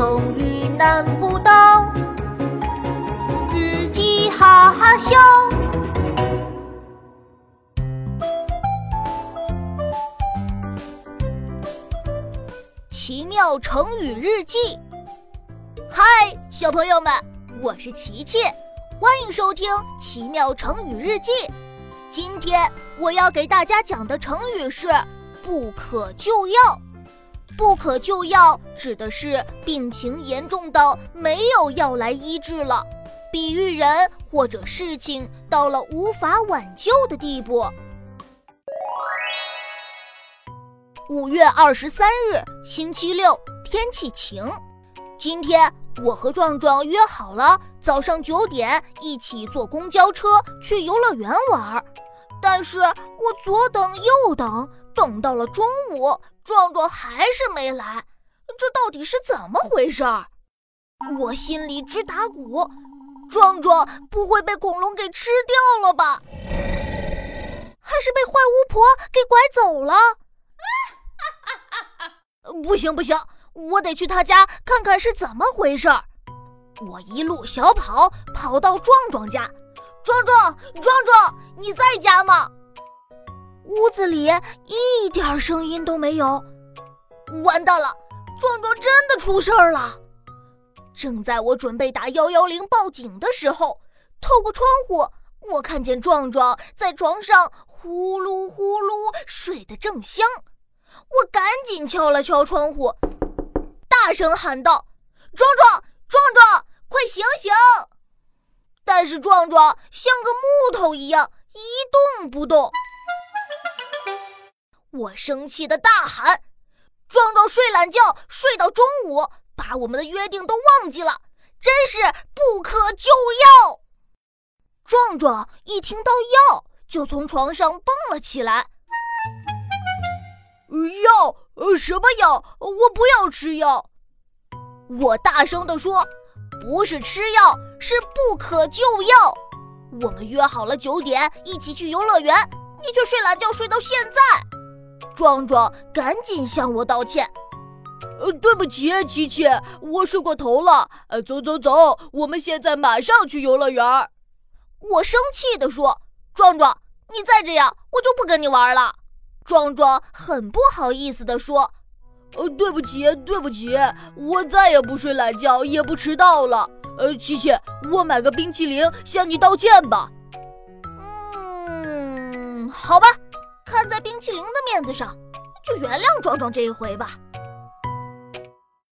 成语难不倒，日记哈哈笑。奇妙成语日记，嗨，小朋友们，我是琪琪，欢迎收听《奇妙成语日记》。今天我要给大家讲的成语是“不可救药”。不可救药指的是病情严重到没有药来医治了，比喻人或者事情到了无法挽救的地步。五月二十三日，星期六，天气晴。今天我和壮壮约好了早上九点一起坐公交车去游乐园玩，但是我左等右等，等到了中午。壮壮还是没来，这到底是怎么回事儿？我心里直打鼓，壮壮不会被恐龙给吃掉了吧？还是被坏巫婆给拐走了？不行不行，我得去他家看看是怎么回事儿。我一路小跑跑到壮壮家，壮壮壮壮，你在家吗？屋子里一点声音都没有，完蛋了！壮壮真的出事儿了。正在我准备打幺幺零报警的时候，透过窗户，我看见壮壮在床上呼噜呼噜睡得正香。我赶紧敲了敲窗户，大声喊道：“壮壮，壮壮，快醒醒！”但是壮壮像个木头一样一动不动。我生气的大喊：“壮壮睡懒觉，睡到中午，把我们的约定都忘记了，真是不可救药！”壮壮一听到药，就从床上蹦了起来。“药？什么药？我不要吃药！”我大声地说，“不是吃药，是不可救药。我们约好了九点一起去游乐园，你却睡懒觉睡到现在。”壮壮赶紧向我道歉，呃，对不起，琪琪，我睡过头了。呃，走走走，我们现在马上去游乐园。我生气地说：“壮壮，你再这样，我就不跟你玩了。”壮壮很不好意思地说：“呃，对不起，对不起，我再也不睡懒觉，也不迟到了。呃，琪琪，我买个冰淇淋向你道歉吧。”嗯，好吧。看在冰淇淋的面子上，就原谅壮壮这一回吧。